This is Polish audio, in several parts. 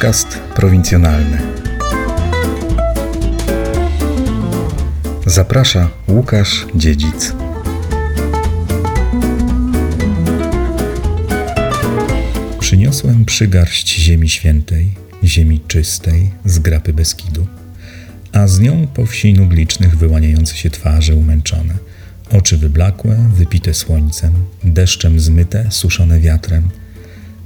Podcast prowincjonalny. Zaprasza Łukasz Dziedzic. Przyniosłem przygarść ziemi świętej, ziemi czystej, z grapy Beskidu, a z nią po wsi nuglicznych wyłaniające się twarze umęczone, oczy wyblakłe, wypite słońcem, deszczem zmyte, suszone wiatrem –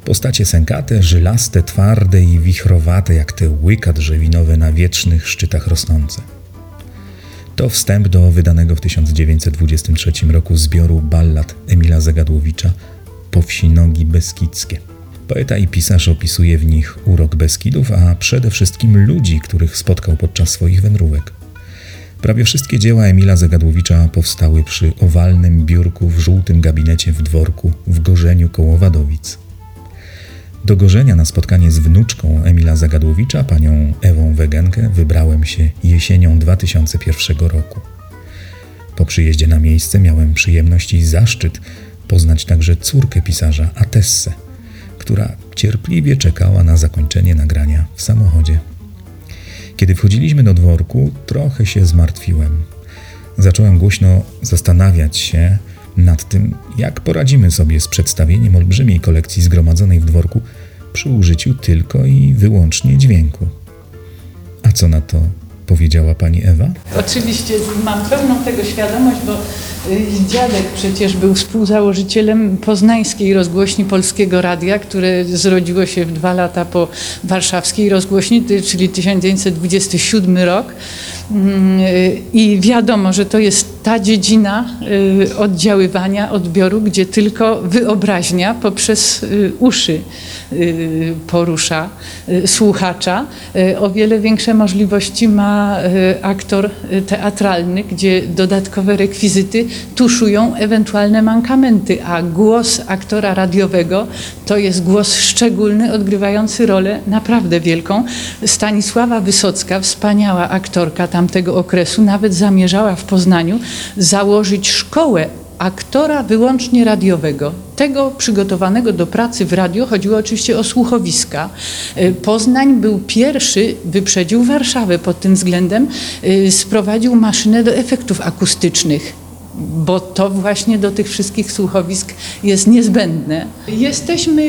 Postacie sękate, żylaste, twarde i wichrowate, jak te łyka drzewinowe na wiecznych szczytach rosnące. To wstęp do wydanego w 1923 roku zbioru ballad Emila Zagadłowicza Po wsi nogi beskidzkie. Poeta i pisarz opisuje w nich urok Beskidów, a przede wszystkim ludzi, których spotkał podczas swoich wędrówek. Prawie wszystkie dzieła Emila Zagadłowicza powstały przy owalnym biurku w żółtym gabinecie w dworku w Gorzeniu koło Wadowic. Do Gorzenia na spotkanie z wnuczką Emila Zagadłowicza, panią Ewą Wegenkę, wybrałem się jesienią 2001 roku. Po przyjeździe na miejsce miałem przyjemność i zaszczyt poznać także córkę pisarza, Atessę, która cierpliwie czekała na zakończenie nagrania w samochodzie. Kiedy wchodziliśmy do dworku, trochę się zmartwiłem. Zacząłem głośno zastanawiać się, nad tym, jak poradzimy sobie z przedstawieniem olbrzymiej kolekcji zgromadzonej w dworku przy użyciu tylko i wyłącznie dźwięku. A co na to powiedziała pani Ewa? Oczywiście mam pełną tego świadomość, bo y, dziadek przecież był współzałożycielem poznańskiej rozgłośni Polskiego Radia, które zrodziło się w dwa lata po warszawskiej rozgłośni, czyli 1927 rok. Mm, y, I wiadomo, że to jest ta dziedzina y, oddziaływania, odbioru, gdzie tylko wyobraźnia poprzez uszy porusza słuchacza. O wiele większe możliwości ma Y, aktor y, teatralny, gdzie dodatkowe rekwizyty tuszują ewentualne mankamenty, a głos aktora radiowego to jest głos szczególny, odgrywający rolę naprawdę wielką. Stanisława Wysocka, wspaniała aktorka tamtego okresu, nawet zamierzała w Poznaniu założyć szkołę aktora wyłącznie radiowego, tego przygotowanego do pracy w radio, chodziło oczywiście o słuchowiska. E, Poznań był pierwszy, wyprzedził Warszawę pod tym względem, e, sprowadził maszynę do efektów akustycznych bo to właśnie do tych wszystkich słuchowisk jest niezbędne. Jesteśmy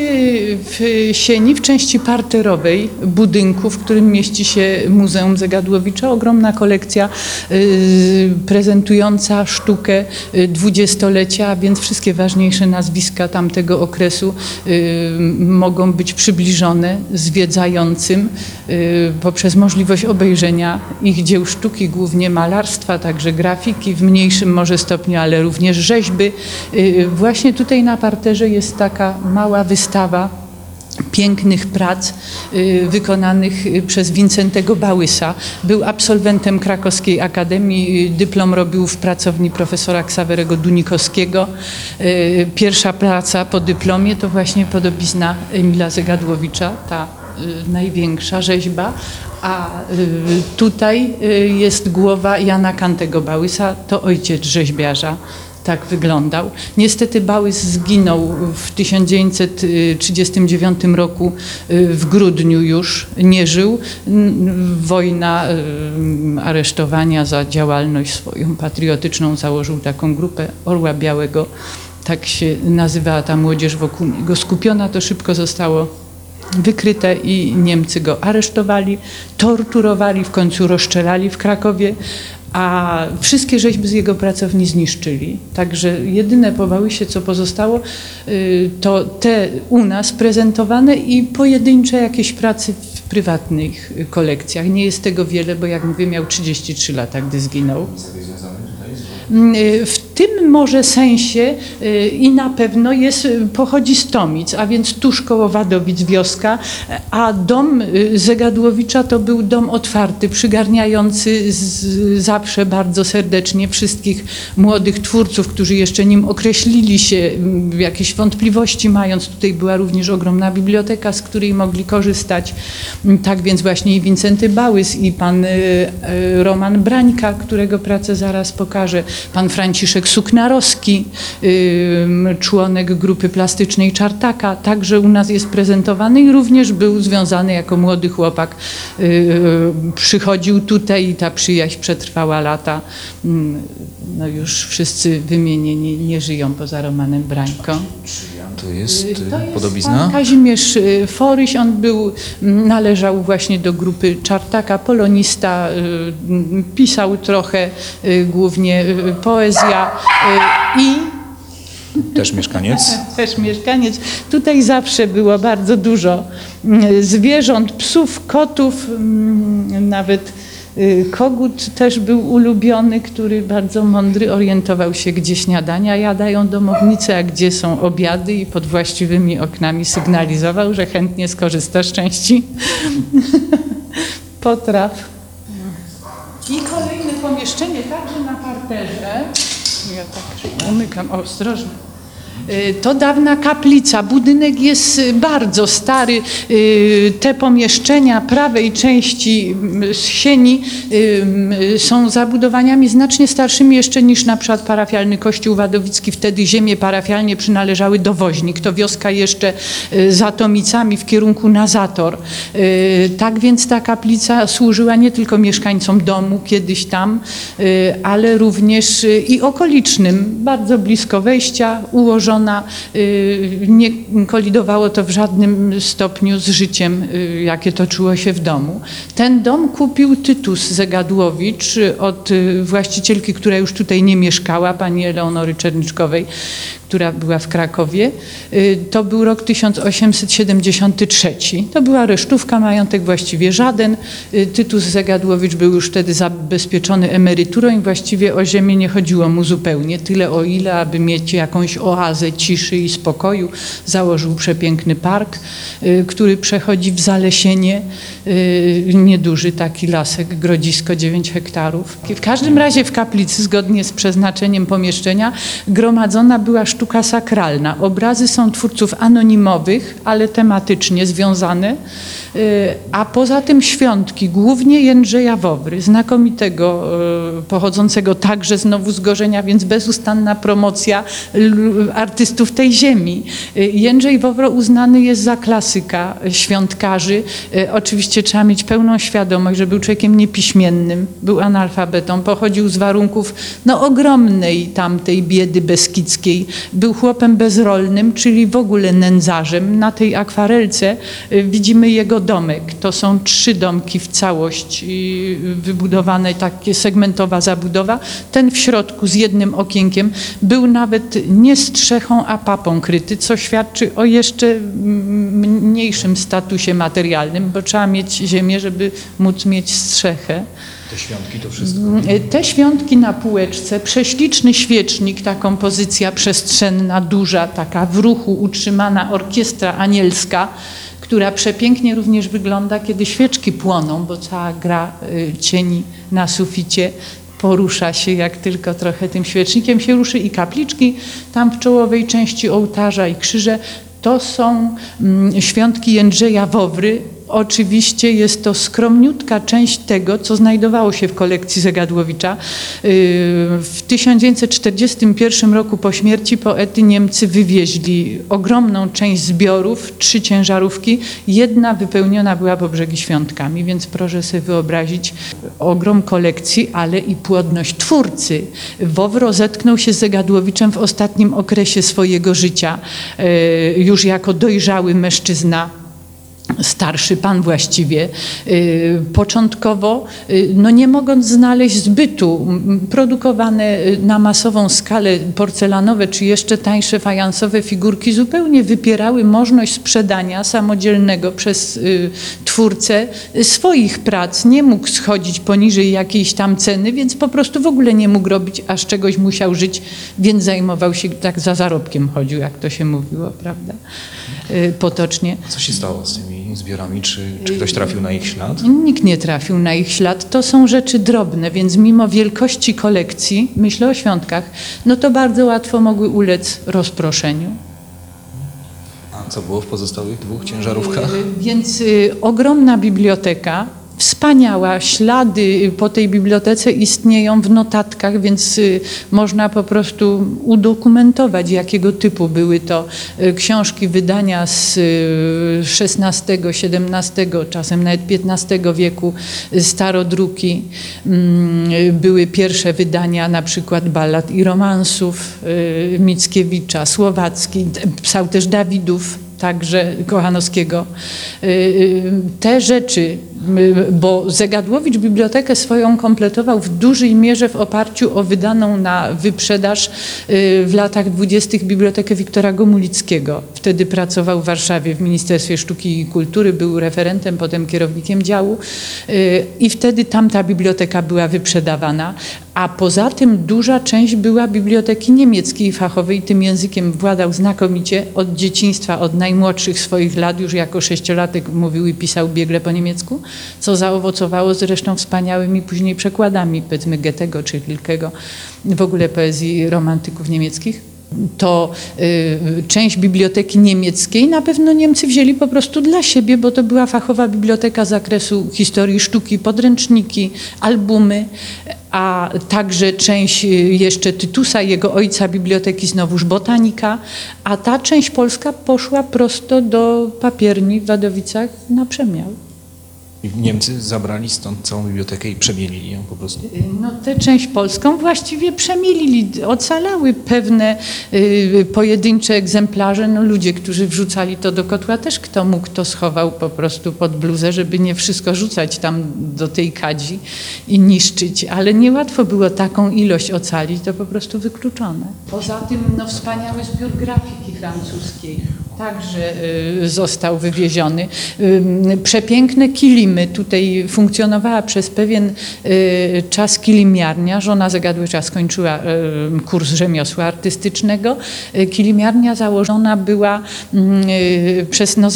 w sieni, w części parterowej budynku, w którym mieści się Muzeum Zagadłowicza. Ogromna kolekcja y, prezentująca sztukę y, dwudziestolecia, więc wszystkie ważniejsze nazwiska tamtego okresu y, mogą być przybliżone zwiedzającym poprzez możliwość obejrzenia ich dzieł sztuki, głównie malarstwa, także grafiki, w mniejszym może stopniu stopniu, ale również rzeźby. Y, właśnie tutaj na parterze jest taka mała wystawa pięknych prac y, wykonanych y, przez Wincentego Bałysa. Był absolwentem Krakowskiej Akademii, dyplom robił w pracowni profesora Ksawerego Dunikowskiego. Pierwsza praca po dyplomie to właśnie podobizna Emila Zegadłowicza, ta największa rzeźba, a y, tutaj y, jest głowa Jana Kantego Bałysa, to ojciec rzeźbiarza. Tak wyglądał. Niestety Bałys zginął w 1939 roku y, w grudniu już, nie żył. Wojna, aresztowania za działalność swoją patriotyczną założył taką grupę Orła Białego. Tak się nazywała ta młodzież wokół niego. Skupiona to szybko zostało wykryte i Niemcy go aresztowali, torturowali, w końcu rozstrzelali w Krakowie, a wszystkie rzeźby z jego pracowni zniszczyli. Także jedyne po Bałysie, co pozostało, y, to te u nas prezentowane i pojedyncze jakieś prace w prywatnych kolekcjach. Nie jest tego wiele, bo jak mówię, miał 33 lata, gdy zginął. Mm, y, w może sensie y, i na pewno jest, pochodzi z Tomic, a więc tuż koło Wadowic wioska, a dom y, Zegadłowicza to był dom otwarty, przygarniający z, zawsze bardzo serdecznie wszystkich młodych twórców, którzy jeszcze nim określili się, mm, jakieś wątpliwości mając. Tutaj była również ogromna biblioteka, z której mogli korzystać. Mm, tak więc właśnie i Wincenty Bałys i pan Roman Brańka, którego pracę zaraz pokażę, pan Franciszek Franciszek Suknarowski, ym, członek grupy plastycznej Czartaka, także u nas jest prezentowany i również był związany jako młody chłopak. Yy, Przychodził tutaj i ta przyjaźń przetrwała lata. No już wszyscy wymienieni nie żyją poza Romanem Brańką. To jest, y, To jest podobizna? Pan Kazimierz y, Foryś, on był, m, należał właśnie do grupy Czartaka, polonista, y, pisał trochę, y, głównie y, poezja y, i Też mieszkaniec. też mieszkaniec. Tutaj zawsze było bardzo dużo mm, zwierząt, psów, kotów, mm, nawet y, kogut też był ulubiony, który bardzo mądry, orientował się, gdzie śniadania jadają domownicy, a gdzie są obiady i pod właściwymi oknami sygnalizował, że chętnie skorzysta z części potraw. I kolejne pomieszczenie, także na parterze. Ja tak umykam, o, ostrożnie. Y, To dawna kaplica. Budynek jest y, bardzo stary. Y, Te pomieszczenia prawej części mm, sieni są zabudowaniami znacznie starszymi jeszcze niż na przykład parafialny kościół wadowicki. Wtedy ziemie parafialnie przynależały do Woźnik. To wioska jeszcze za Tomicami w kierunku na Zator. Tak więc ta kaplica służyła nie tylko mieszkańcom domu kiedyś tam, ale również i okolicznym. Bardzo blisko wejścia ułożona. Y, Nie kolidowało to w żadnym stopniu z życiem, y, jakie toczyło się w domu. Ten dom kupił Tytus Zegadłowicz y, od właścicielki, która już tutaj nie mieszkała, pani Eleonory Czerniczkowej, która była w Krakowie. Y, To był rok 1873. To była resztówka, majątek właściwie żaden. Y, Tytus Zegadłowicz był już wtedy zabezpieczony emeryturą i właściwie o ziemię nie chodziło mu zupełnie. Tyle o ile, aby mieć jakąś oazę ciszy i spokoju, założył przepiękny park, y, który przechodzi w zalesienie, nieduży taki lasek, grodzisko 9 hektarów. W każdym razie w kaplicy, zgodnie z przeznaczeniem pomieszczenia, gromadzona była sztuka sakralna. Obrazy są twórców anonimowych, ale tematycznie związane, y, a poza tym świątki, głównie Jędrzeja Wowry, znakomitego, y, pochodzącego także znowu z Gorzenia, więc bezustanna promocja artystów tej ziemi. Y, Jędrzej Wowro uznany jest za klasyka świątkarzy. Oczywiście trzeba mieć pełną świadomość, że był człowiekiem niepiśmiennym, był analfabetą, pochodził z warunków no, ogromnej tamtej biedy beskidzkiej. Był chłopem bezrolnym, czyli w ogóle nędzarzem. Na tej akwarelce y, widzimy jego domek. To są trzy domki w całość y, wybudowane, takie segmentowa zabudowa. Ten w środku z jednym okienkiem był nawet nie strzechą, a papą kryty, co świadczy o jeszcze mniejszym statusie materialnym, bo trzeba mieć ziemię, żeby móc mieć strzechę. Te świątki to wszystko. Te świątki na półeczce, prześliczny świecznik, ta kompozycja przestrzenna, duża, taka w ruchu utrzymana orkiestra anielska, która przepięknie również wygląda, kiedy świeczki płoną, bo cała gra y, cieni na suficie porusza się, jak tylko trochę tym świecznikiem się ruszy i kapliczki tam w czołowej części ołtarza i krzyże. To są mm, świątki Jędrzeja Wowry. Oczywiście jest to skromniutka część tego, co znajdowało się w kolekcji Zegadłowicza. Yy, W 1941 roku po śmierci poety Niemcy wywieźli ogromną część zbiorów, trzy ciężarówki. Jedna wypełniona była po brzegi świątkami, więc proszę sobie wyobrazić ogrom kolekcji, ale i płodność twórcy. Wowro zetknął się z Zegadłowiczem w ostatnim okresie swojego życia, yy, już jako dojrzały mężczyzna starszy pan właściwie, y, początkowo, y, no nie mogąc znaleźć zbytu, produkowane y, na masową skalę porcelanowe czy jeszcze tańsze fajansowe figurki zupełnie wypierały możliwość sprzedania samodzielnego przez twórcę swoich prac. Nie mógł schodzić poniżej jakiejś tam ceny, więc po prostu w ogóle nie mógł robić, a z czegoś musiał żyć, więc zajmował się tak za zarobkiem chodził, jak to się mówiło, prawda, potocznie. Co się stało z tymi zbiorami? Czy, czy ktoś trafił na ich ślad? Nikt nie trafił na ich ślad. To są rzeczy drobne, więc mimo wielkości kolekcji, myślę o świątkach, no to bardzo łatwo mogły ulec rozproszeniu. A co było w pozostałych dwóch ciężarówkach? Y, Więc y, ogromna biblioteka, Wspaniała. Ślady po tej bibliotece istnieją w notatkach, więc y, można po prostu udokumentować, jakiego typu były to y, książki, wydania z y, XVI, XVII, czasem nawet XV wieku, y, starodruki. Mm, y, Były pierwsze wydania na przykład ballad i romansów y, Mickiewicza, Słowacki, pisał też Dawidów także Kochanowskiego. Y, y, Te rzeczy, y, bo Zegadłowicz bibliotekę swoją kompletował w dużej mierze w oparciu o wydaną na wyprzedaż y, w latach dwudziestych bibliotekę Wiktora Gomulickiego. Wtedy pracował w Warszawie w Ministerstwie Sztuki i Kultury, był referentem, potem kierownikiem działu y, i wtedy tamta biblioteka była wyprzedawana, a poza tym duża część była biblioteki niemieckiej fachowej. Tym językiem władał znakomicie od dzieciństwa, od najmłodszych swoich lat, już jako sześciolatek mówił i pisał biegle po niemiecku, co zaowocowało zresztą wspaniałymi później przekładami, powiedzmy Goethego czy Rilkego, w ogóle poezji romantyków niemieckich to y, część biblioteki niemieckiej na pewno Niemcy wzięli po prostu dla siebie, bo to była fachowa biblioteka z zakresu historii sztuki, podręczniki, albumy, a także część y, jeszcze Tytusa, jego ojca biblioteki, znowuż botanika, a ta część polska poszła prosto do papierni w Wadowicach na przemiał. Niemcy zabrali stąd całą bibliotekę i przemielili ją po prostu. No tę część polską właściwie przemilili, ocalały pewne y, pojedyncze egzemplarze. No, ludzie, którzy wrzucali to do kotła, też kto mógł, to schował po prostu pod bluzę, żeby nie wszystko rzucać tam do tej kadzi i niszczyć. Ale niełatwo było taką ilość ocalić, to po prostu wykluczone. Poza tym no, wspaniały zbiór grafiki francuskiej także y, został wywieziony. Ym, Przepiękne kilimy. Tutaj funkcjonowała przez pewien y, czas kilimiarnia. Żona Zagadłycza skończyła y, kurs rzemiosła artystycznego. Y, Kilimiarnia założona była y, przez no,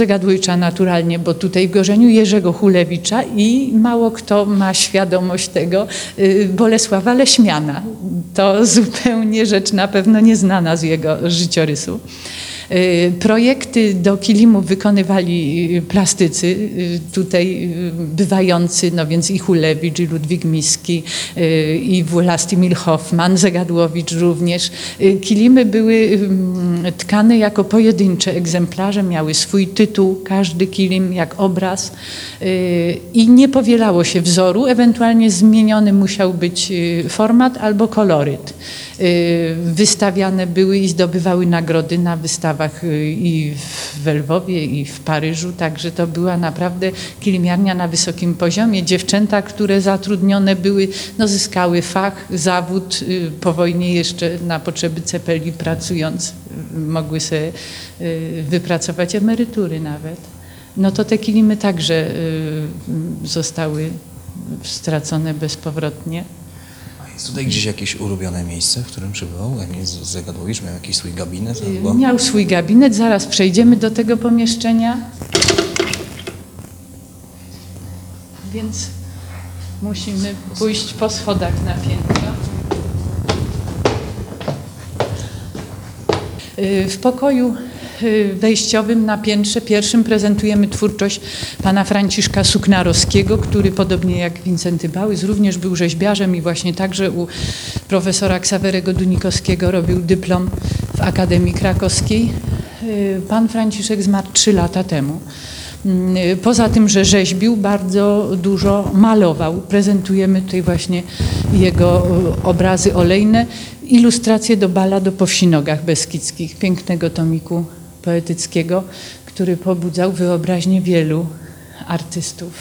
naturalnie, bo tutaj w Gorzeniu Jerzego Hulewicza i mało kto ma świadomość tego, y, Bolesława Leśmiana. To zupełnie rzecz na pewno nieznana z jego życiorysu. Y, Projekty do kilimów wykonywali y, plastycy, y, tutaj bywający, no więc i Hulewicz, i Ludwik Miski, i Władimir Hoffman, Zagadłowicz również. Kilimy były tkane jako pojedyncze egzemplarze, miały swój tytuł, każdy kilim jak obraz i nie powielało się wzoru, ewentualnie zmieniony musiał być format albo koloryt. Wystawiane były i zdobywały nagrody na wystawach y, i w Lwowie, i w Paryżu, także to była naprawdę kilimiarnia na wysokim poziomie. Dziewczęta, które zatrudnione były, no zyskały fach, zawód, y, po wojnie jeszcze na potrzeby cepeli pracując, y, mogły sobie wypracować emerytury nawet. No to te kilimy także zostały stracone bezpowrotnie. Jest tutaj gdzieś jakieś ulubione miejsce, w którym przebywał Emil Zagadłowicz? Miał jakiś swój gabinet? Albo... Miał swój gabinet, zaraz przejdziemy do tego pomieszczenia. Więc musimy pójść po schodach na piętro. Y, W pokoju y, wejściowym na piętrze pierwszym prezentujemy twórczość pana Franciszka Suknarowskiego, który podobnie jak Wincenty Bałys również był rzeźbiarzem i właśnie także u profesora Ksawerego Dunikowskiego robił dyplom w Akademii Krakowskiej. Y, Pan Franciszek zmarł trzy lata temu. Mm, Poza tym, że rzeźbił, bardzo dużo malował. Prezentujemy tutaj właśnie jego y, obrazy olejne, ilustracje do bala do powsinogach beskidzkich, pięknego tomiku poetyckiego, który pobudzał wyobraźnię wielu artystów.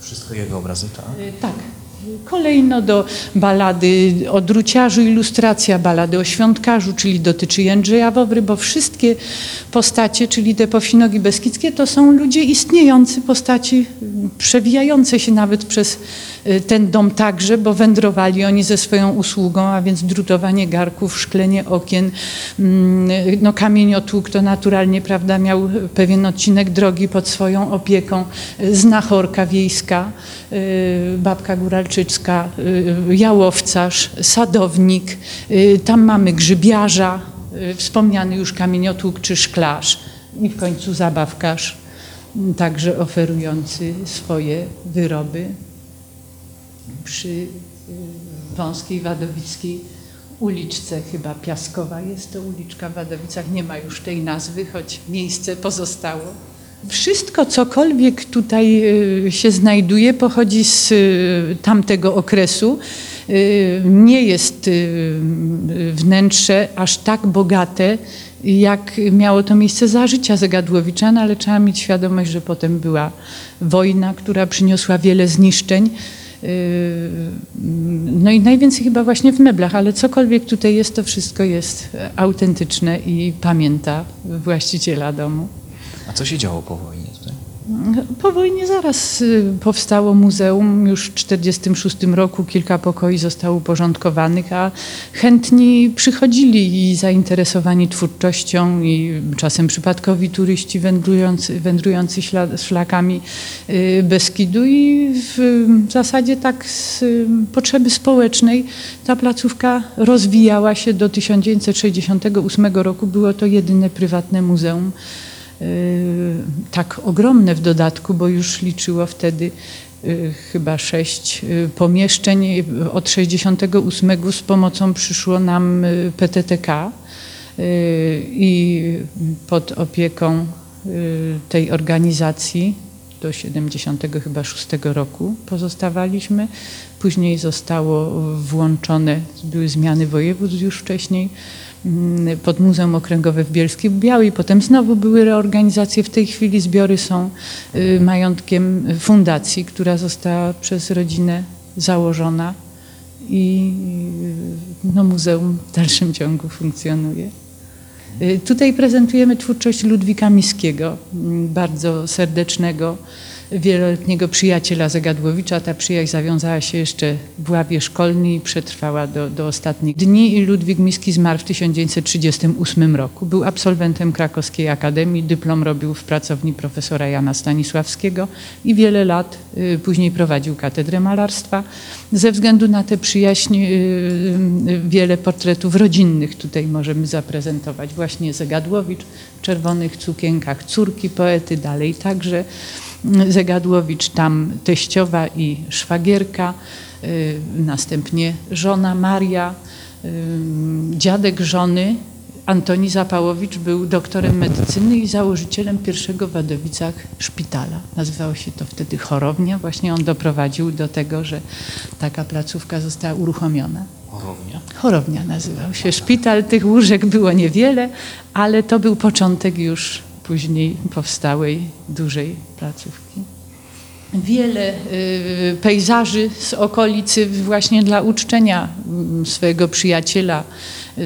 Wszystko jego obrazy, tak? Y, Tak. Kolejno do balady o druciarzu, ilustracja balady o świątkarzu, czyli dotyczy Jędrzeja Wawry, bo wszystkie postacie, czyli te powsinogi beskidzkie, to są ludzie istniejący, postaci y, przewijające się nawet przez ten dom także, bo wędrowali oni ze swoją usługą, a więc drutowanie garków, szklenie okien, mm, no kamieniotłuk to naturalnie, prawda, miał pewien odcinek drogi pod swoją opieką, y, znachorka wiejska, y, babka góralczycka, y, jałowcarz, sadownik, y, tam mamy grzybiarza, y, wspomniany już kamieniotłuk czy szklarz i w końcu zabawkarz. także oferujący swoje wyroby przy y, wąskiej wadowickiej uliczce, chyba Piaskowa jest to uliczka w Wadowicach, nie ma już tej nazwy, choć miejsce pozostało. Wszystko, cokolwiek tutaj y, się znajduje, pochodzi z y, tamtego okresu. Nie jest wnętrze aż tak bogate, jak miało to miejsce za życia Zegadłowicza, no ale trzeba mieć świadomość, że potem była wojna, która przyniosła wiele zniszczeń. Yy, No i najwięcej chyba właśnie w meblach, ale cokolwiek tutaj jest, to wszystko jest autentyczne i pamięta właściciela domu. A co się działo po wojnie tutaj? Po wojnie zaraz y, powstało muzeum, już w 1946 roku kilka pokoi zostało uporządkowanych, a chętni przychodzili i zainteresowani twórczością i czasem przypadkowi turyści wędrujący, wędrujący szlakami y, Beskidu i w zasadzie tak z y, potrzeby społecznej ta placówka rozwijała się do 1968 roku. Było to jedyne prywatne muzeum tak ogromne w dodatku, bo już liczyło wtedy y, chyba sześć y, pomieszczeń. Od 68 z pomocą przyszło nam y, PTTK y, i pod opieką y, tej organizacji do 70 chyba 6 roku pozostawaliśmy. Później zostało włączone, były zmiany województw już wcześniej, pod Muzeum Okręgowe w Bielskiej Białej. Potem znowu były reorganizacje. W tej chwili zbiory są y, majątkiem fundacji, która została przez rodzinę założona i y, no, muzeum w dalszym ciągu funkcjonuje. Y, Tutaj prezentujemy twórczość Ludwika Miskiego, m, bardzo serdecznego, wieloletniego przyjaciela Zegadłowicza. Ta przyjaźń zawiązała się jeszcze w ławie szkolnej i przetrwała do, do ostatnich dni. I Ludwik Miski zmarł w 1938 roku. Był absolwentem Krakowskiej Akademii, dyplom robił w pracowni profesora Jana Stanisławskiego i wiele lat y, później prowadził katedrę malarstwa. Ze względu na tę przyjaźń y, y, wiele portretów rodzinnych tutaj możemy zaprezentować. Właśnie Zegadłowicz w czerwonych cukienkach, córki poety, dalej także Zegadłowicz, tam teściowa i szwagierka, y, następnie żona Maria, y, dziadek żony Antoni Zapałowicz był doktorem medycyny i założycielem pierwszego w Wadowicach szpitala. Nazywało się to wtedy chorownia. Właśnie on doprowadził do tego, że taka placówka została uruchomiona. Chorownia. Chorownia nazywał się szpital. Tych łóżek było niewiele, ale to był początek już później powstałej dużej placówki. Wiele y, pejzaży z okolicy właśnie dla uczczenia mm, swojego przyjaciela,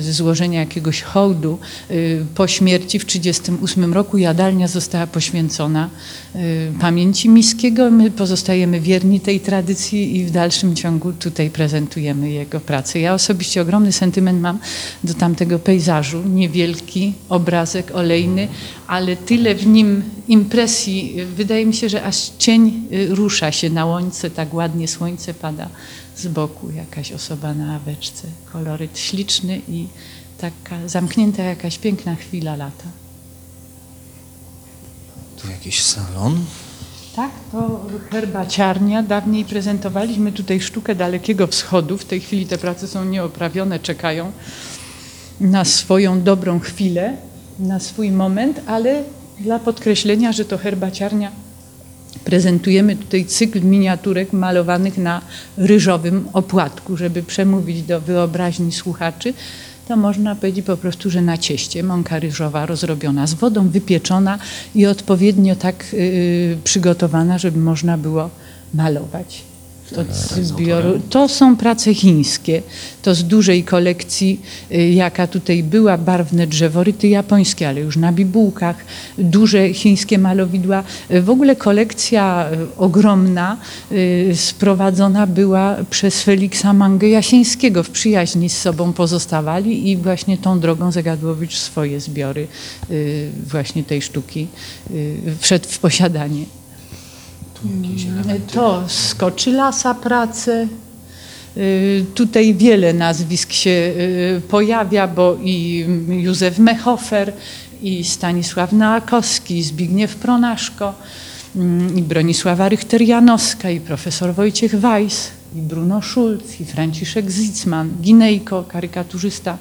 złożenia jakiegoś hołdu. Y, Po śmierci w 1938 roku jadalnia została poświęcona y, pamięci Miskiego. My pozostajemy wierni tej tradycji i w dalszym ciągu tutaj prezentujemy jego pracę. Ja osobiście ogromny sentyment mam do tamtego pejzażu. Niewielki obrazek olejny, ale tyle w nim impresji. Wydaje mi się, że aż cień y, rusza się na łońce, tak ładnie słońce pada z boku, jakaś osoba na aweczce. Koloryt śliczny i taka zamknięta jakaś piękna chwila lata. Tu jakiś salon. Tak, to herbaciarnia. Dawniej prezentowaliśmy tutaj sztukę Dalekiego Wschodu. W tej chwili te prace są nieoprawione, czekają na swoją dobrą chwilę, na swój moment, ale dla podkreślenia, że to herbaciarnia prezentujemy tutaj cykl miniaturek malowanych na ryżowym opłatku, żeby przemówić do wyobraźni słuchaczy. To można powiedzieć po prostu, że na cieście mąka ryżowa rozrobiona z wodą, wypieczona i odpowiednio tak yy, przygotowana, żeby można było malować. Od zbioru. To są prace chińskie. To z dużej kolekcji, y, jaka tutaj była, barwne drzeworyty japońskie, ale już na bibułkach, duże chińskie malowidła. Y, W ogóle kolekcja y, ogromna sprowadzona była przez Feliksa Mangę Jasińskiego. W przyjaźni z sobą pozostawali i właśnie tą drogą Zagadłowicz swoje zbiory właśnie tej sztuki wszedł w posiadanie. Tu jakieś elementy. To skoczy lasa prace, Y, Tutaj wiele nazwisk się y, pojawia, bo i Józef Mechofer, i Stanisław Nałakowski, i Zbigniew Pronaszko, mm, i Bronisława Richter-Janowska, i profesor Wojciech Weiss, i Bruno Schulz, i Franciszek Zitzman, Ginejko, karykaturzysta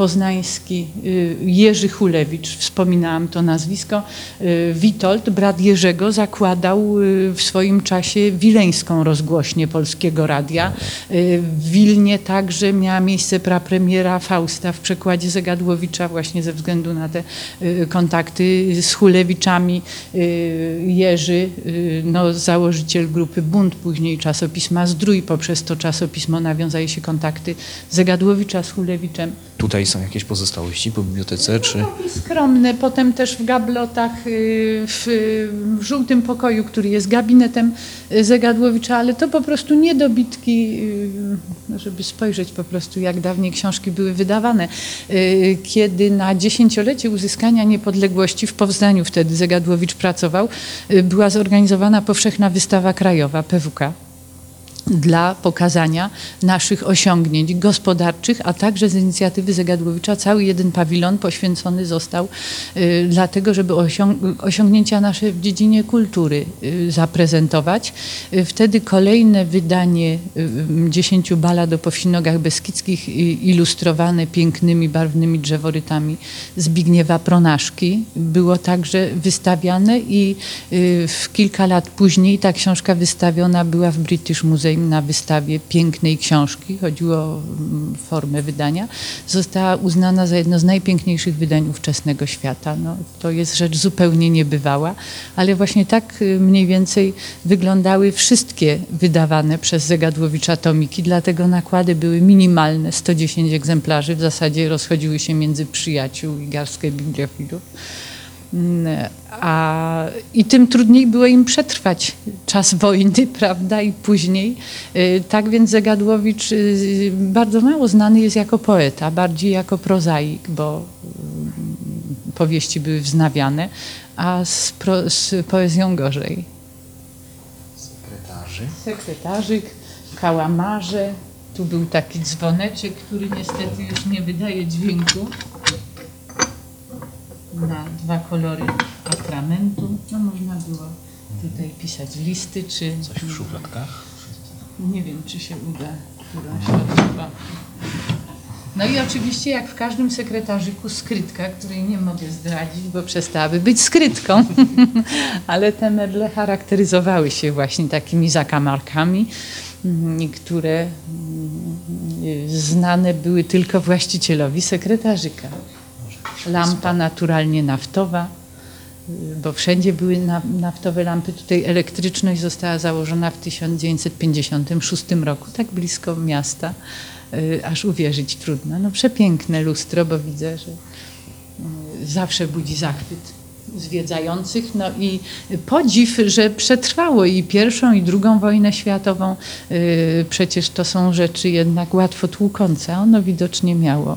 poznański, y, Jerzy Hulewicz, wspominałam to nazwisko. Y, Witold, brat Jerzego, zakładał y, w swoim czasie wileńską rozgłośnię Polskiego Radia. W Wilnie także miała miejsce prapremiera Fausta w przekładzie Zegadłowicza właśnie ze względu na te kontakty z Hulewiczami. Jerzy, no, założyciel grupy Bunt, później czasopisma Zdrój, poprzez to czasopismo nawiązały się kontakty Zegadłowicza z Hulewiczem. Tutaj są jakieś pozostałości po bibliotece, czy... Takie skromne, potem też w gablotach, y, w, żółtym pokoju, który jest gabinetem y, Zegadłowicza, ale to po prostu niedobitki, y, żeby spojrzeć po prostu, jak dawniej książki były wydawane. Kiedy na dziesięciolecie uzyskania niepodległości w Poznaniu wtedy Zegadłowicz pracował, była zorganizowana powszechna wystawa krajowa PWK dla pokazania naszych osiągnięć gospodarczych, a także z inicjatywy Zegadłowicza cały jeden pawilon poświęcony został y, dlatego, żeby osiąg- osiągnięcia nasze w dziedzinie kultury y, zaprezentować. Y, wtedy kolejne wydanie y, y, dziesięciu balad o powsinogach beskidzkich y, ilustrowane pięknymi, barwnymi drzeworytami Zbigniewa Pronaszki było także wystawiane i w kilka lat później ta książka wystawiona była w British Museum na wystawie pięknej książki. Chodziło o mm, formę wydania. Została uznana za jedno z najpiękniejszych wydań ówczesnego świata. No, to jest rzecz zupełnie niebywała, ale właśnie tak y, mniej więcej wyglądały wszystkie wydawane przez Zegadłowicza tomiki, dlatego nakłady były minimalne, 110 egzemplarzy, w zasadzie rozchodziły się między przyjaciół i garstkę bibliofilów. Mm, A, I tym trudniej było im przetrwać czas wojny, prawda, i później. Y, Tak więc Zegadłowicz y, bardzo mało znany jest jako poeta, bardziej jako prozaik, bo y, powieści były wznawiane, a z, pro, z poezją gorzej. Sekretarzy. Sekretarzyk, kałamarze, tu był taki dzwoneczek, który niestety już nie wydaje dźwięku. Na dwa kolory atramentu. No można było tutaj pisać listy, czy Coś w szufladkach. nie wiem, czy się uda którąś odczytać. No i oczywiście, jak w każdym sekretarzyku, skrytka, której nie mogę zdradzić, bo przestałaby być skrytką. Ale te meble charakteryzowały się właśnie takimi zakamarkami, mm, które mm, znane były tylko właścicielowi sekretarzyka. Lampa naturalnie naftowa, bo wszędzie były na- naftowe lampy. Tutaj elektryczność została założona w 1956 roku, tak blisko miasta, y, aż uwierzyć trudno. No przepiękne lustro, bo widzę, że y, zawsze budzi zachwyt zwiedzających. No i podziw, że przetrwało i pierwszą, i drugą wojnę światową. Y, Przecież to są rzeczy jednak łatwo tłukące. a Ono widocznie miało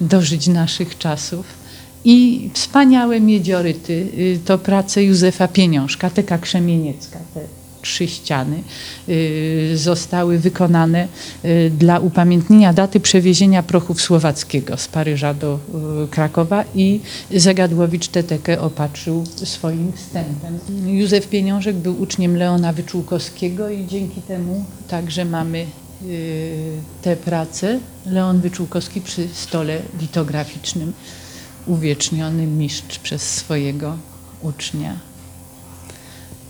dożyć naszych czasów. I wspaniałe miedzioryty, y, to prace Józefa Pieniążka, Teka Krzemieniecka, te trzy ściany y, zostały wykonane y, dla upamiętnienia daty przewiezienia prochów słowackiego z Paryża do Krakowa i Zagadłowicz tę tekę opatrzył swoim wstępem. Józef Pieniążek był uczniem Leona Wyczółkowskiego i dzięki temu także mamy te prace. Leon Wyczółkowski przy stole litograficznym, uwieczniony mistrz przez swojego ucznia.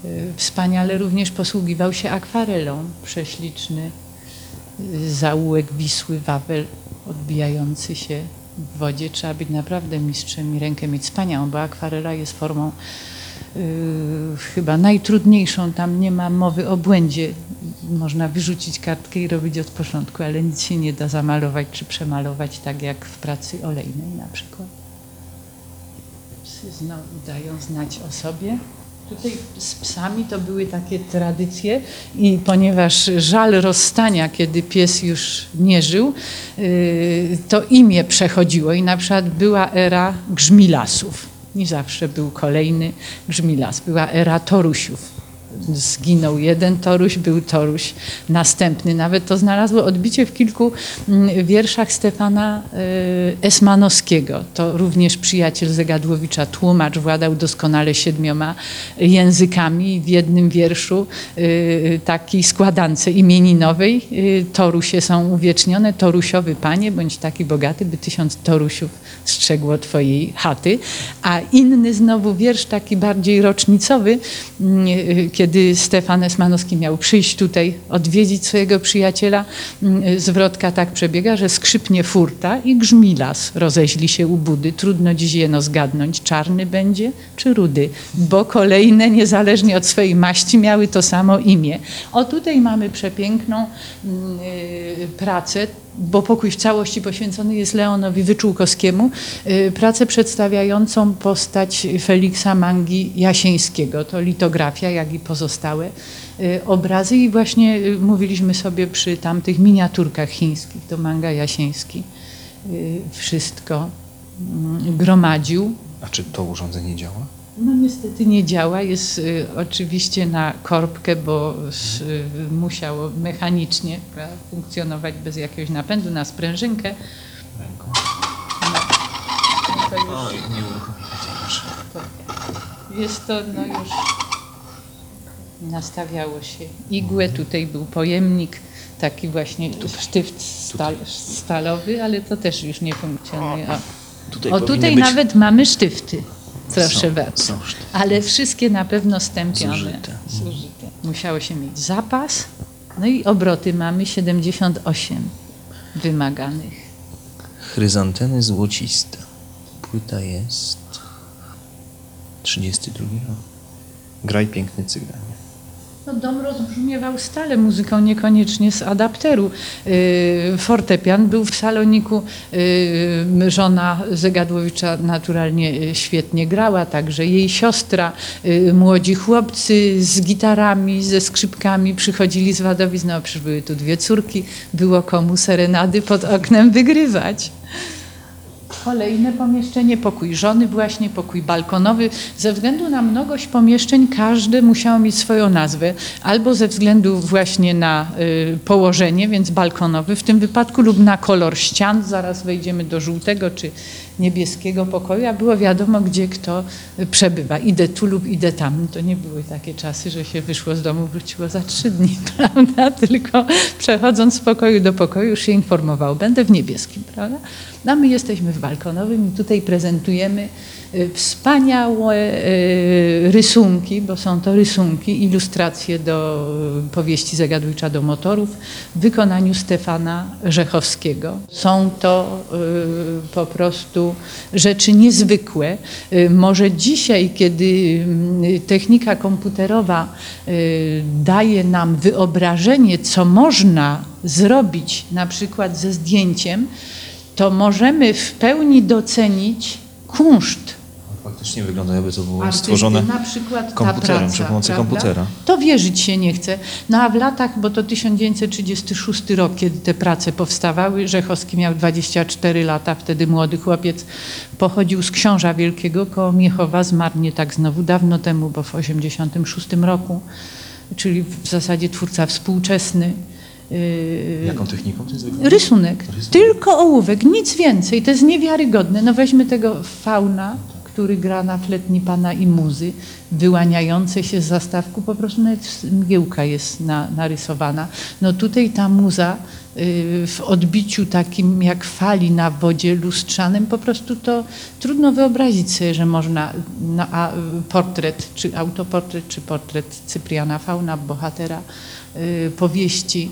Y, Wspaniale również posługiwał się akwarelą. Prześliczny y, zaułek Wisły, Wawel odbijający się w wodzie. Trzeba być naprawdę mistrzem i rękę mieć wspaniałą, bo akwarela jest formą y, chyba najtrudniejszą. Tam nie ma mowy o błędzie. Można wyrzucić kartkę i robić od początku, ale nic się nie da zamalować czy przemalować, tak jak w pracy olejnej na przykład. Psy dają znać o sobie. Tutaj z psami to były takie tradycje i ponieważ żal rozstania, kiedy pies już nie żył, yy, to imię przechodziło i na przykład była era grzmilasów. I zawsze był kolejny grzmilas. Była era torusiów. Zginął jeden Toruś, był Toruś następny. Nawet to znalazło odbicie w kilku mm, wierszach Stefana y, Esmanowskiego. To również przyjaciel Zegadłowicza, tłumacz, władał doskonale siedmioma językami. W jednym wierszu y, takiej składance imieninowej y, Torusie są uwiecznione. Torusiowy panie, bądź taki bogaty, by tysiąc Torusiów strzegło twojej chaty. A inny znowu wiersz, taki bardziej rocznicowy, mm, y, kiedy Stefan Esmanowski miał przyjść tutaj, odwiedzić swojego przyjaciela, mm, zwrotka tak przebiega, że skrzypnie furta i grzmi las, rozeźli się u budy. Trudno dziś jeno zgadnąć, czarny będzie czy rudy, bo kolejne, niezależnie od swojej maści, miały to samo imię. O tutaj mamy przepiękną mm, y, pracę, bo pokój w całości poświęcony jest Leonowi Wyczółkowskiemu, y, pracę przedstawiającą postać Feliksa Mangi Jasieńskiego. To litografia, jak i pozostałe y, obrazy i właśnie y, mówiliśmy sobie przy tamtych miniaturkach chińskich, to Manga Jasieński wszystko mm, gromadził. A czy to urządzenie działa? No niestety nie działa, jest y, oczywiście na korbkę, bo y, musiało mechanicznie prawda, funkcjonować bez jakiegoś napędu na sprężynkę. Ręką. To już Oj, nie tej maszyny. Jest to no już nastawiało się igłę, tutaj był pojemnik, taki właśnie sztyft stal, stalowy, ale to też już nie funkcjonuje. O, Tutaj o powinny tutaj być- nawet mamy sztyfty, proszę Są- bardzo. są. Ale wszystkie na pewno stępione. Zużyte. Zużyte. Musiało się mieć zapas, no i obroty mamy 78 wymaganych. Chryzanteny złociste. Płyta jest 32 rok. Graj piękny cyganie. No, dom rozbrzmiewał stale muzyką, niekoniecznie z adapteru. Yy, Fortepian był w saloniku, yy, żona Zegadłowicza naturalnie yy, świetnie grała, także jej siostra, młodzi chłopcy z gitarami, ze skrzypkami przychodzili z Wadowic, no były tu dwie córki, było komu serenady pod oknem wygrywać. Kolejne pomieszczenie, pokój żony właśnie, pokój balkonowy. Ze względu na mnogość pomieszczeń każde musiało mieć swoją nazwę, albo ze względu właśnie na y, położenie, więc balkonowy w tym wypadku, lub na kolor ścian. Zaraz wejdziemy do żółtego czy niebieskiego pokoju, a było wiadomo, gdzie kto przebywa. Idę tu lub idę tam. To nie były takie czasy, że się wyszło z domu, wróciło za trzy dni, prawda? Tylko przechodząc z pokoju do pokoju już się informowało. Będę w niebieskim, prawda? No my jesteśmy w balkonowym i tutaj prezentujemy wspaniałe y, rysunki, bo są to rysunki, ilustracje do y, powieści Zagadujcza do motorów w wykonaniu Stefana Rzechowskiego. Są to y, po prostu rzeczy niezwykłe. Y, Może dzisiaj, kiedy y, technika komputerowa y, daje nam wyobrażenie, co można zrobić na przykład ze zdjęciem, to możemy w pełni docenić kunszt Faktycznie wygląda, jakby to było artysty, stworzone na przykład komputerem, praca, przy pomocy prawda? komputera. To wierzyć się nie chce. No a w latach, bo to 1936 rok, kiedy te prace powstawały, Rzechowski miał 24 lata, wtedy młody chłopiec pochodził z Książa Wielkiego koło Miechowa, zmarł nie tak znowu dawno temu, bo w 86 roku, czyli w zasadzie twórca współczesny. Yy, Jaką techniką to jest wygląda? Rysunek. Tylko ołówek, nic więcej. To jest niewiarygodne. No weźmy tego fauna, który gra na fletni pana i muzy, wyłaniające się z zastawku, po prostu nawet mgiełka jest na, narysowana. No tutaj ta muza y, w odbiciu takim jak fali na wodzie lustrzanym, po prostu to trudno wyobrazić sobie, że można na a, portret, czy autoportret, czy portret Cypriana Fauna, bohatera y, powieści,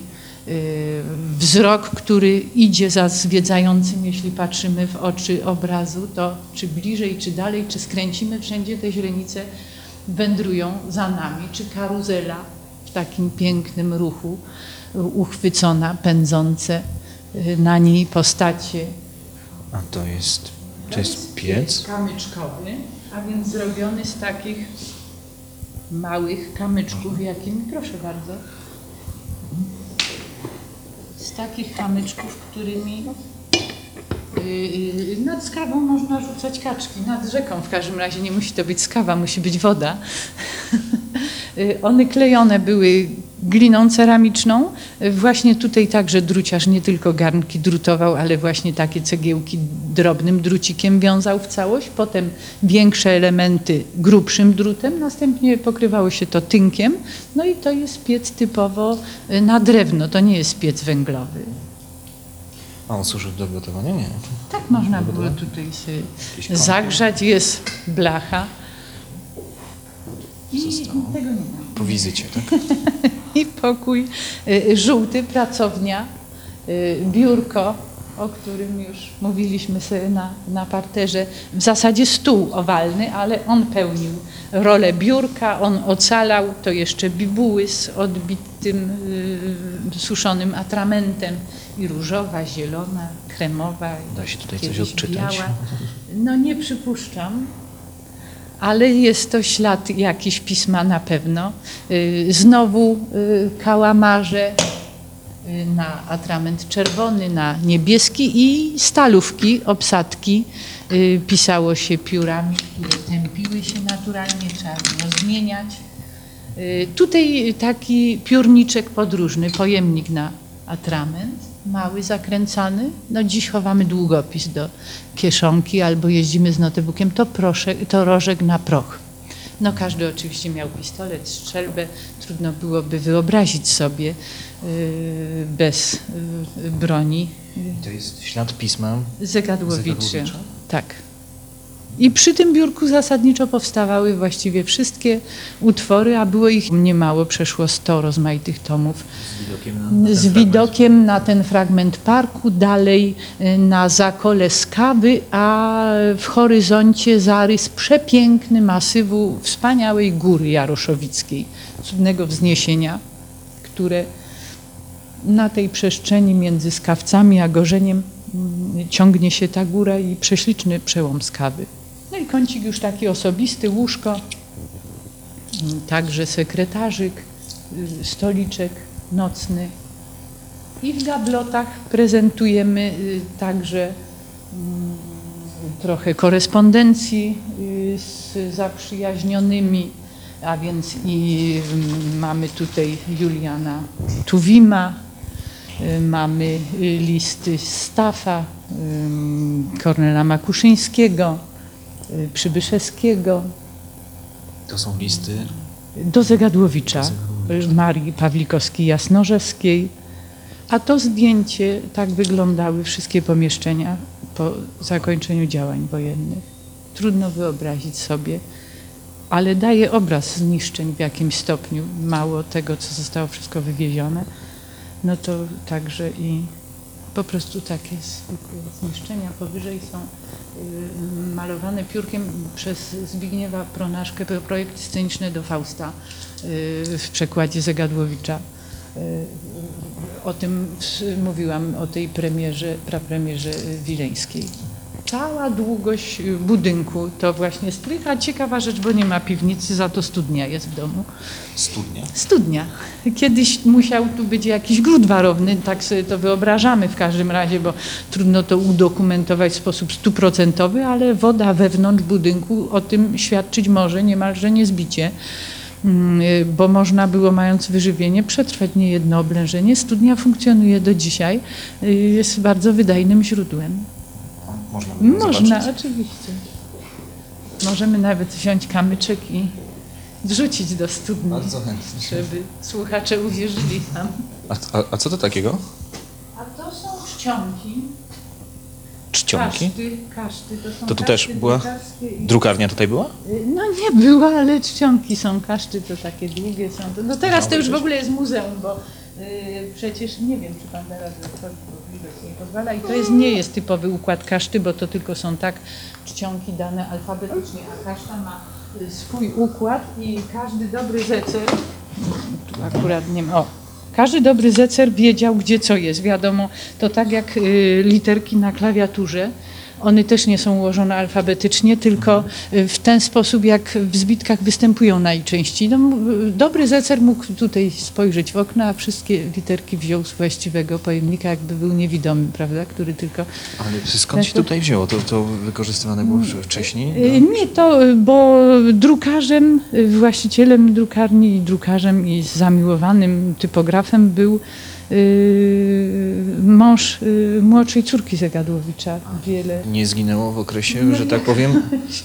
wzrok, który idzie za zwiedzającym, jeśli patrzymy w oczy obrazu, to czy bliżej, czy dalej, czy skręcimy, wszędzie te źrenice wędrują za nami, czy karuzela w takim pięknym ruchu y, uchwycona, pędzące y, na niej postacie. A to jest, to jest piec? kamyczkowy, a więc zrobiony z takich małych kamyczków, jakimi, proszę bardzo, takich kamyczków, którymi yy, nad skawą można rzucać kaczki, nad rzeką w każdym razie, nie musi to być skawa, musi być woda. Y, One klejone były gliną ceramiczną. Właśnie tutaj także druciarz nie tylko garnki drutował, ale właśnie takie cegiełki drobnym drucikiem wiązał w całość. Potem większe elementy grubszym drutem. Następnie pokrywało się to tynkiem. No i to jest piec typowo y, na drewno. To nie jest piec węglowy. A on służy do gotowania? Nie. Tak można było tutaj się zagrzać. Jest blacha. I tego nie ma. Po wizycie, tak? I pokój y, żółty, pracownia, y, biurko, o którym już mówiliśmy sobie na, na parterze. W zasadzie stół owalny, ale on pełnił rolę biurka, on ocalał, to jeszcze bibuły z odbitym y, suszonym atramentem i różowa, zielona, kremowa. Da się tutaj coś odczytać? biała. No nie przypuszczam, ale jest to ślad jakiś pisma na pewno. Y, Znowu y, kałamarze y, na atrament czerwony, na niebieski i stalówki, obsadki. Pisało się piórami, które tępiły się naturalnie, trzeba było zmieniać. Tutaj taki piórniczek podróżny, pojemnik na atrament, mały, zakręcany. No dziś chowamy długopis do kieszonki albo jeździmy z notebookiem, to, proszę, to rożek na proch. No każdy oczywiście miał pistolet, strzelbę, trudno byłoby wyobrazić sobie y, bez y, broni To jest ślad pisma. Zegadłowicza. Zegadłowicza? Tak. I przy tym biurku zasadniczo powstawały właściwie wszystkie utwory, a było ich niemało, przeszło 100 rozmaitych tomów. Z widokiem na, Z widokiem na ten fragment parku, dalej y, na zakole Skawy, a w horyzoncie zarys przepiękny masywu wspaniałej góry jaroszowickiej, cudnego wzniesienia, które na tej przestrzeni między Skawcami a Gorzeniem mm, ciągnie się ta góra i prześliczny przełom Skawy. No i kącik już taki osobisty, łóżko, mm, także sekretarzyk, stoliczek nocny. I w gablotach prezentujemy y, także mm, trochę korespondencji y, z zaprzyjaźnionymi, a więc i mm, mamy tutaj Juliana Tuwima, y, mamy listy Stafa, y, Kornela Makuszyńskiego, Przybyszewskiego, To są listy. do Zegadłowicza, Zegadłowicza. Marii Pawlikowskiej-Jasnorzewskiej. A to zdjęcie, tak wyglądały wszystkie pomieszczenia po zakończeniu działań wojennych. Trudno wyobrazić sobie, ale daje obraz zniszczeń w jakimś stopniu. Mało tego, co zostało wszystko wywiezione, no to także i po prostu takie zwykłe zniszczenia. Powyżej są y, malowane piórkiem przez Zbigniewa Pronaszkę pro- projekty sceniczne do Fausta y, w przekładzie Zegadłowicza. Y, O tym mówiłam, o tej premierze, prapremierze wileńskiej. Cała długość y, budynku to właśnie strych, a ciekawa rzecz, bo nie ma piwnicy, za to studnia jest w domu. Studnia. Studnia. Kiedyś musiał tu być jakiś gród warowny, tak sobie to wyobrażamy w każdym razie, bo trudno to udokumentować w sposób stuprocentowy, ale woda wewnątrz budynku o tym świadczyć może niemalże niezbicie, Mm, y, bo można było mając wyżywienie przetrwać niejedno oblężenie. Studnia funkcjonuje do dzisiaj, y, jest bardzo wydajnym źródłem. Można było Można, zobaczyć. oczywiście. Możemy nawet wziąć kamyczek i wrzucić do studni Bardzo chętnie. żeby słuchacze uwierzyli nam. A, a, a co to takiego? A to są czcionki. Czcionki? Kaszty, kaszty to są To tu kaszty też była drukarskie i- Drukarnia tutaj była? No nie była, ale czcionki są, kaszty to takie długie są. To- No teraz to Chciałbyś już w ogóle jest muzeum, bo y, przecież nie wiem, czy pan teraz bo nie pozwala. I to jest, nie jest typowy układ kaszty, bo to tylko są tak czcionki dane alfabetycznie, a kaszta ma y, swój układ i każdy dobry zecer, tu akurat nie ma, o, każdy dobry zecer wiedział, gdzie co jest. Wiadomo, to tak jak y, literki na klawiaturze. One też nie są ułożone alfabetycznie, tylko y, w ten sposób, jak w zbitkach występują najczęściej. No, dobry zecer mógł tutaj spojrzeć w okno, a wszystkie literki wziął z właściwego pojemnika, jakby był niewidomy, prawda, który tylko... Ale skąd się tutaj wzięło? To, to wykorzystywane było wcześniej? Y, Nie to, y, bo drukarzem, właścicielem drukarni i drukarzem i zamiłowanym typografem był mąż y, młodszej córki Zegadłowicza. Wiele Nie zginęło w okresie, że tak powiem?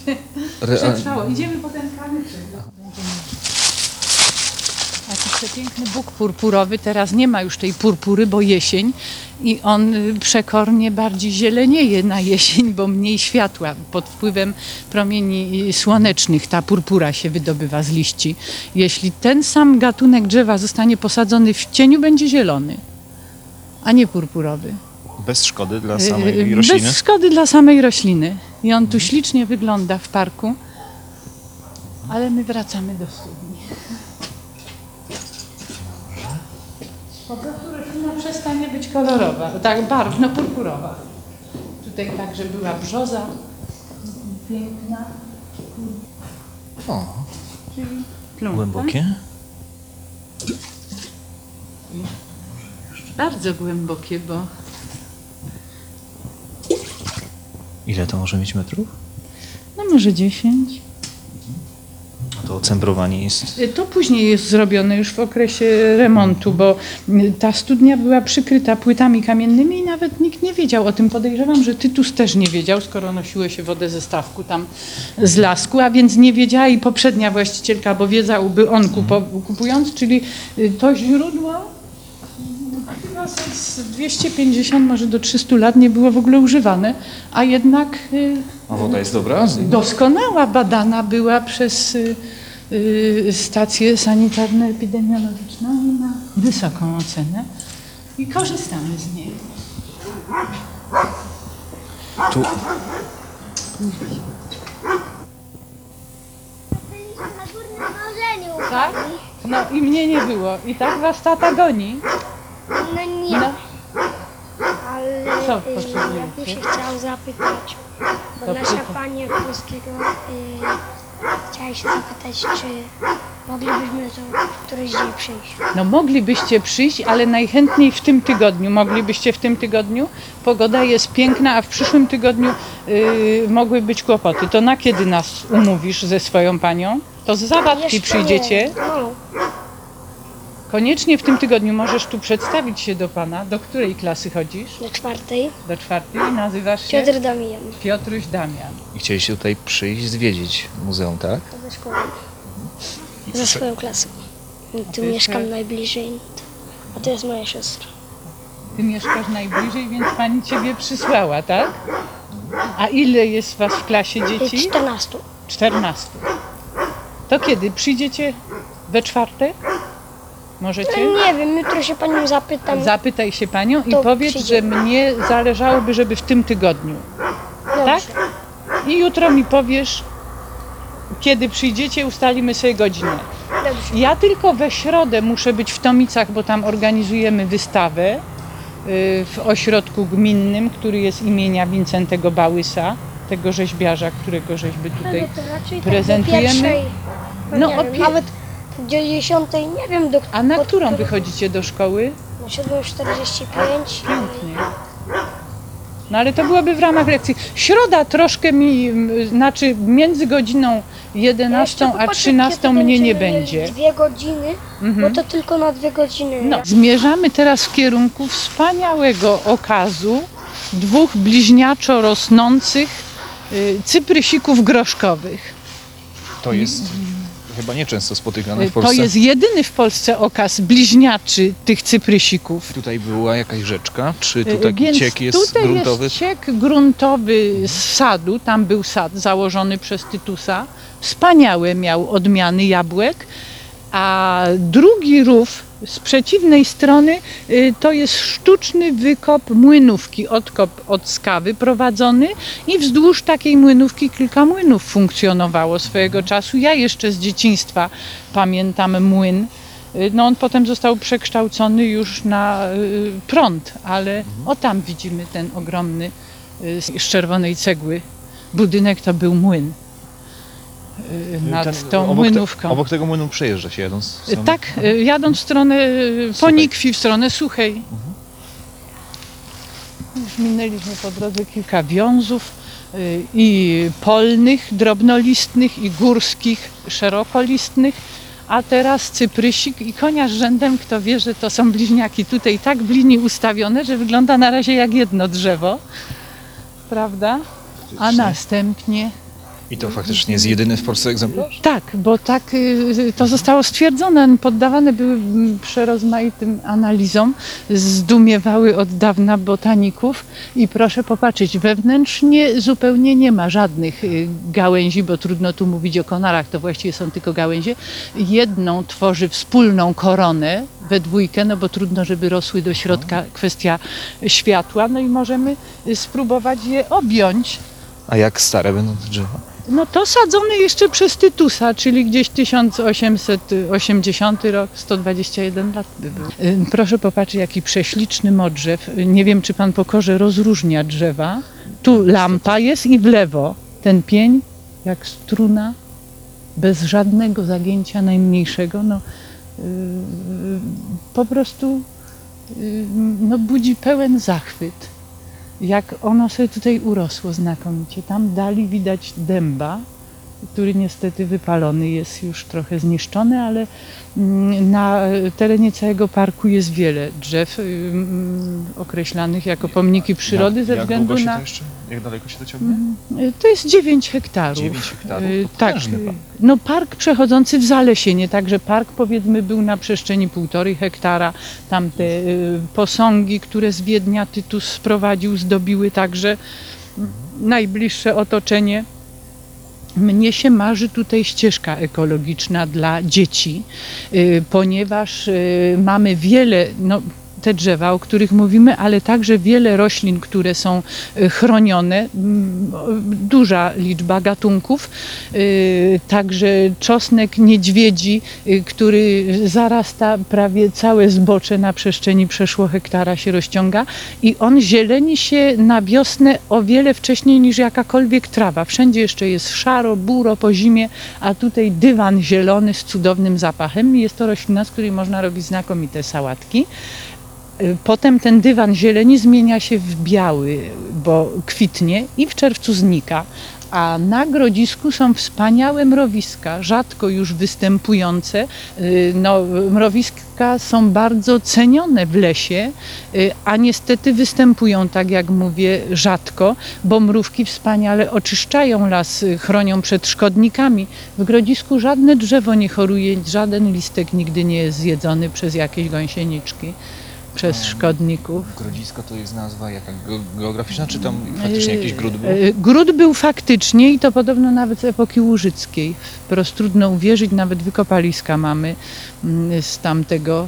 Przetrwało. Idziemy potem kamyczek. Przepiękny Bóg purpurowy. Teraz nie ma już tej purpury, bo jesień i on y, przekornie bardziej zielenieje na jesień, bo mniej światła. Pod wpływem promieni y, słonecznych ta purpura się wydobywa z liści. Jeśli ten sam gatunek drzewa zostanie posadzony w cieniu, będzie zielony, a nie purpurowy. Bez szkody dla Y, samej rośliny? Bez szkody dla samej rośliny. I on tu ślicznie wygląda w parku. Ale my wracamy do studni. Po prostu roślina przestanie być kolorowa, tak barwno-purpurowa. Tutaj także była brzoza piękna, O, czyli plumpa. głębokie? Bardzo głębokie, bo Ile to może mieć metrów? no może 10. To cembrowanie jest... To później jest zrobione już w okresie remontu, bo ta studnia była przykryta płytami kamiennymi i nawet nikt nie wiedział o tym. Podejrzewam, że Tytus też nie wiedział, skoro nosiło się wodę ze stawku tam z lasku, a więc nie wiedziała i poprzednia właścicielka, bo wiedziałby on kupo, kupując, czyli y, to źródło chyba z 250 może do 300 lat nie było w ogóle używane, a jednak y, A woda jest dobra? doskonała badana była przez y, stację sanitarno-epidemiologiczną i ma wysoką ocenę i korzystamy z niej. Tu Byliśmy na górnym dążeniu. Tak? No i mnie nie było. I tak was tata goni. No nie. No. Ale Co y, potrzebujecie? ja bym się chciał zapytać, bo nasza pani od polskiego y, chciała się zapytać, czy moglibyśmy tu któryś dzień przyjść. No moglibyście przyjść, ale najchętniej w tym tygodniu. Moglibyście w tym tygodniu? Pogoda jest piękna, a w przyszłym tygodniu y, mogły być kłopoty. To na kiedy nas umówisz ze swoją panią? To z zawadki Jeszcze przyjdziecie. Nie. No, Koniecznie w tym tygodniu możesz tu przedstawić się do pana. Do której klasy chodzisz? do czwartej. Do czwartej. Nazywasz się? Piotr Damian. Piotruś Damian. i chcieliście tutaj przyjść, zwiedzić muzeum, tak? Ze szkoły. Ze swoją klasą. I Tu mieszkam najbliżej. A to jest moja siostra. Ty mieszkasz najbliżej, więc pani ciebie przysłała, tak? A ile jest was w klasie dzieci? 14. 14. To kiedy? Przyjdziecie we czwartek? Możecie? No, nie wiem, jutro się panią zapytam. Zapytaj się panią i To powiedz, że przyjdziemy. mnie zależałoby, żeby w tym tygodniu. Dobrze. Tak? I jutro mi powiesz, kiedy przyjdziecie, ustalimy sobie godzinę. Dobrze. Ja tylko we środę muszę być w Tomicach, bo tam organizujemy wystawę y, w ośrodku gminnym, który jest imienia Wincentego Bałysa, tego rzeźbiarza, którego rzeźby tutaj. Ale to raczej prezentujemy. Tak do pierwszej, no, No, o pie- nawet do dziesiątej, nie wiem do A na którą wychodzicie do szkoły? Na 7.45. Pięknie. No ale to byłoby w ramach lekcji. Środa troszkę mi, m, znaczy między godziną 11 a Popatrzę, 13 kiedy mnie nie będzie. Dwie godziny, bo to tylko na dwie godziny. No, zmierzamy teraz w kierunku wspaniałego okazu dwóch bliźniaczo rosnących y, cyprysików groszkowych. To jest chyba nieczęsto spotykane Y, w Polsce. To jest jedyny w Polsce okaz bliźniaczy tych cyprysików. Tutaj była jakaś rzeczka, czy Y, taki Więc ciek jest tutaj gruntowy? jest ciek gruntowy z sadu, tam był sad założony przez Tytusa. Wspaniałe miał odmiany jabłek, a drugi rów z przeciwnej strony y, to jest sztuczny wykop młynówki, odkop od skawy prowadzony i wzdłuż takiej młynówki kilka młynów funkcjonowało swojego czasu. Ja jeszcze z dzieciństwa pamiętam młyn. Y, No on potem został przekształcony już na y, prąd, ale o tam widzimy ten ogromny z czerwonej cegły. Budynek to był młyn nad Ten- tą obok młynówką. Te, obok tego młynu przejeżdża się jadąc. w stronę- Tak, y, jadąc w stronę y. Ponikwi, w stronę Suchej. Już minęliśmy po drodze kilka wiązów y, i polnych, drobnolistnych i górskich, szerokolistnych, a teraz cyprysik i konia z rzędem, kto wie, że to są bliźniaki tutaj tak w linii ustawione, że wygląda na razie jak jedno drzewo, prawda? A następnie I to faktycznie jest jedyny w Polsce egzemplarz? tak, bo tak y, to zostało stwierdzone. Poddawane były mm, przerozmaitym analizom, zdumiewały od dawna botaników i proszę popatrzeć, wewnętrznie zupełnie nie ma żadnych y, gałęzi, bo trudno tu mówić o konarach, to właściwie są tylko gałęzie. Jedną tworzy wspólną koronę we dwójkę, no bo trudno, żeby rosły do środka kwestia światła, no i możemy y, spróbować je objąć. A jak stare będą te drzewa? No to sadzone jeszcze przez Tytusa, czyli gdzieś 1880 rok, 121 lat by był. Y, Proszę popatrzeć, jaki prześliczny modrzew. Nie wiem, czy pan pokorze rozróżnia drzewa. Tu lampa jest i w lewo ten pień, jak struna, bez żadnego zagięcia najmniejszego. No, y, po prostu y, no, budzi pełen zachwyt jak ono sobie tutaj urosło znakomicie. Tam dali widać dęba, który niestety wypalony jest już trochę zniszczony, ale mm, na terenie całego parku jest wiele drzew mm, określanych jako pomniki przyrody jak, ze jak względu długo się na. To jeszcze, jak daleko się to ciągnie? Y, To jest 9 hektarów. 9 hektarów? Y, To Tak, y, park. no park przechodzący w zalesienie, także park powiedzmy był na przestrzeni półtorej hektara. Tam te posągi, które z Wiednia Tytus sprowadził, zdobiły także mm, najbliższe otoczenie. Mnie się marzy tutaj ścieżka ekologiczna dla dzieci, y, ponieważ y, mamy wiele, no, te drzewa, o których mówimy, ale także wiele roślin, które są y, chronione, duża liczba gatunków, y, także czosnek niedźwiedzi, y, który zarasta prawie całe zbocze na przestrzeni przeszło hektara się rozciąga i on zieleni się na wiosnę o wiele wcześniej niż jakakolwiek trawa. Wszędzie jeszcze jest szaro, buro po zimie, a tutaj dywan zielony z cudownym zapachem. Jest to roślina, z której można robić znakomite sałatki. Y, Potem ten dywan zieleni zmienia się w biały, bo kwitnie i w czerwcu znika. A na grodzisku są wspaniałe mrowiska, rzadko już występujące. Y, No, mrowiska są bardzo cenione w lesie, y, a niestety występują, tak jak mówię, rzadko, bo mrówki wspaniale oczyszczają las, chronią przed szkodnikami. W grodzisku żadne drzewo nie choruje, żaden listek nigdy nie jest zjedzony przez jakieś gąsieniczki, przez szkodników. Grodzisko to jest nazwa jaka ge- geograficzna, czy tam faktycznie jakiś gród był? E, Gród był faktycznie i to podobno nawet z epoki łużyckiej. Wprost trudno uwierzyć, nawet wykopaliska mamy mm, z tamtego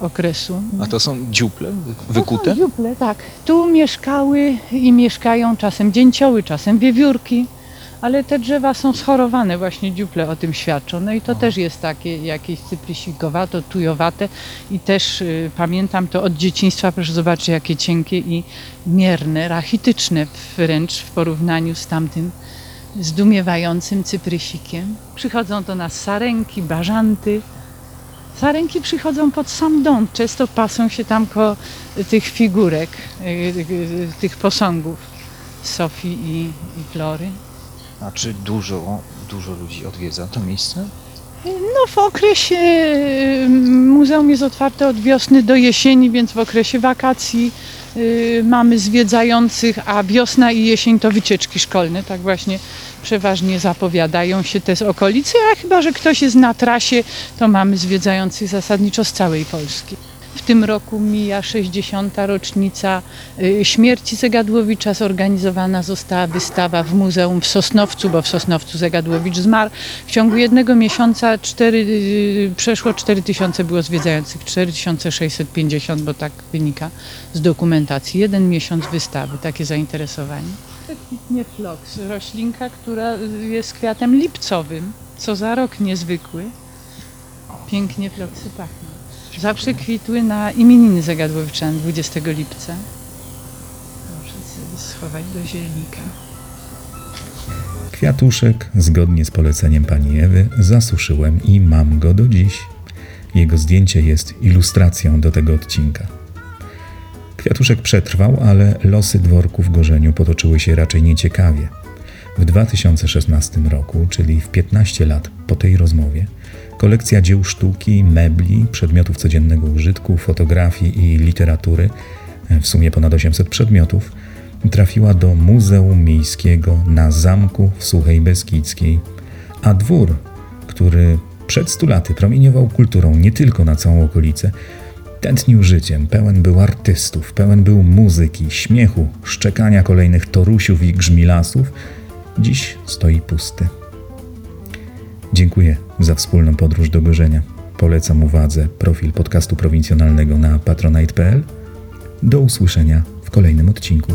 e, okresu. A to są dziuple wykute? To są dziuple, tak. Tu mieszkały i mieszkają czasem dzięcioły, czasem wiewiórki, ale te drzewa są schorowane, właśnie dziuple o tym świadczą. No i to też jest takie jakieś cyprysikowato, tujowate i też y, pamiętam to od dzieciństwa, proszę zobaczyć jakie cienkie i mierne, rachityczne wręcz w porównaniu z tamtym zdumiewającym cyprysikiem. Przychodzą do nas sarenki, bażanty. Sarenki przychodzą pod sam dom, często pasą się tam ko tych figurek, y, y, tych posągów Sofii i, i Flory. A czy dużo, dużo ludzi odwiedza to miejsce? No w okresie y, muzeum jest otwarte od wiosny do jesieni, więc w okresie wakacji y, mamy zwiedzających, a wiosna i jesień to wycieczki szkolne, tak właśnie przeważnie zapowiadają się te z okolicy, a chyba, że ktoś jest na trasie, to mamy zwiedzających zasadniczo z całej Polski. W tym roku mija 60. rocznica y, śmierci Zegadłowicza. Zorganizowana została wystawa w muzeum w Sosnowcu, bo w Sosnowcu Zegadłowicz zmarł. W ciągu jednego miesiąca cztery, y, przeszło 4000 było zwiedzających, 4650, bo tak wynika z dokumentacji. Jeden miesiąc wystawy, takie zainteresowanie. Kwitnie floks, roślinka, która y, jest kwiatem lipcowym, co za rok niezwykły. Pięknie floksy pachną. Zawsze kwitły na imieniny Zagadłowiczan 20 lipca. Sobie schować do zielnika. Kwiatuszek, zgodnie z poleceniem pani Ewy, zasuszyłem i mam go do dziś. Jego zdjęcie jest ilustracją do tego odcinka. Kwiatuszek przetrwał, ale losy dworku w Gorzeniu potoczyły się raczej nieciekawie. W 2016 roku, czyli w 15 lat po tej rozmowie, kolekcja dzieł sztuki, mebli, przedmiotów codziennego użytku, fotografii i literatury, w sumie ponad 800 przedmiotów, trafiła do Muzeum Miejskiego na zamku w Suchej Beskidzkiej, a dwór, który przed stu laty promieniował kulturą nie tylko na całą okolicę, tętnił życiem, pełen był artystów, pełen był muzyki, śmiechu, szczekania kolejnych torusiów i grzmilasów, dziś stoi pusty. Dziękuję za wspólną podróż do Gorzenia. Polecam uwadze profil podcastu prowincjonalnego na patronite.pl. Do usłyszenia w kolejnym odcinku.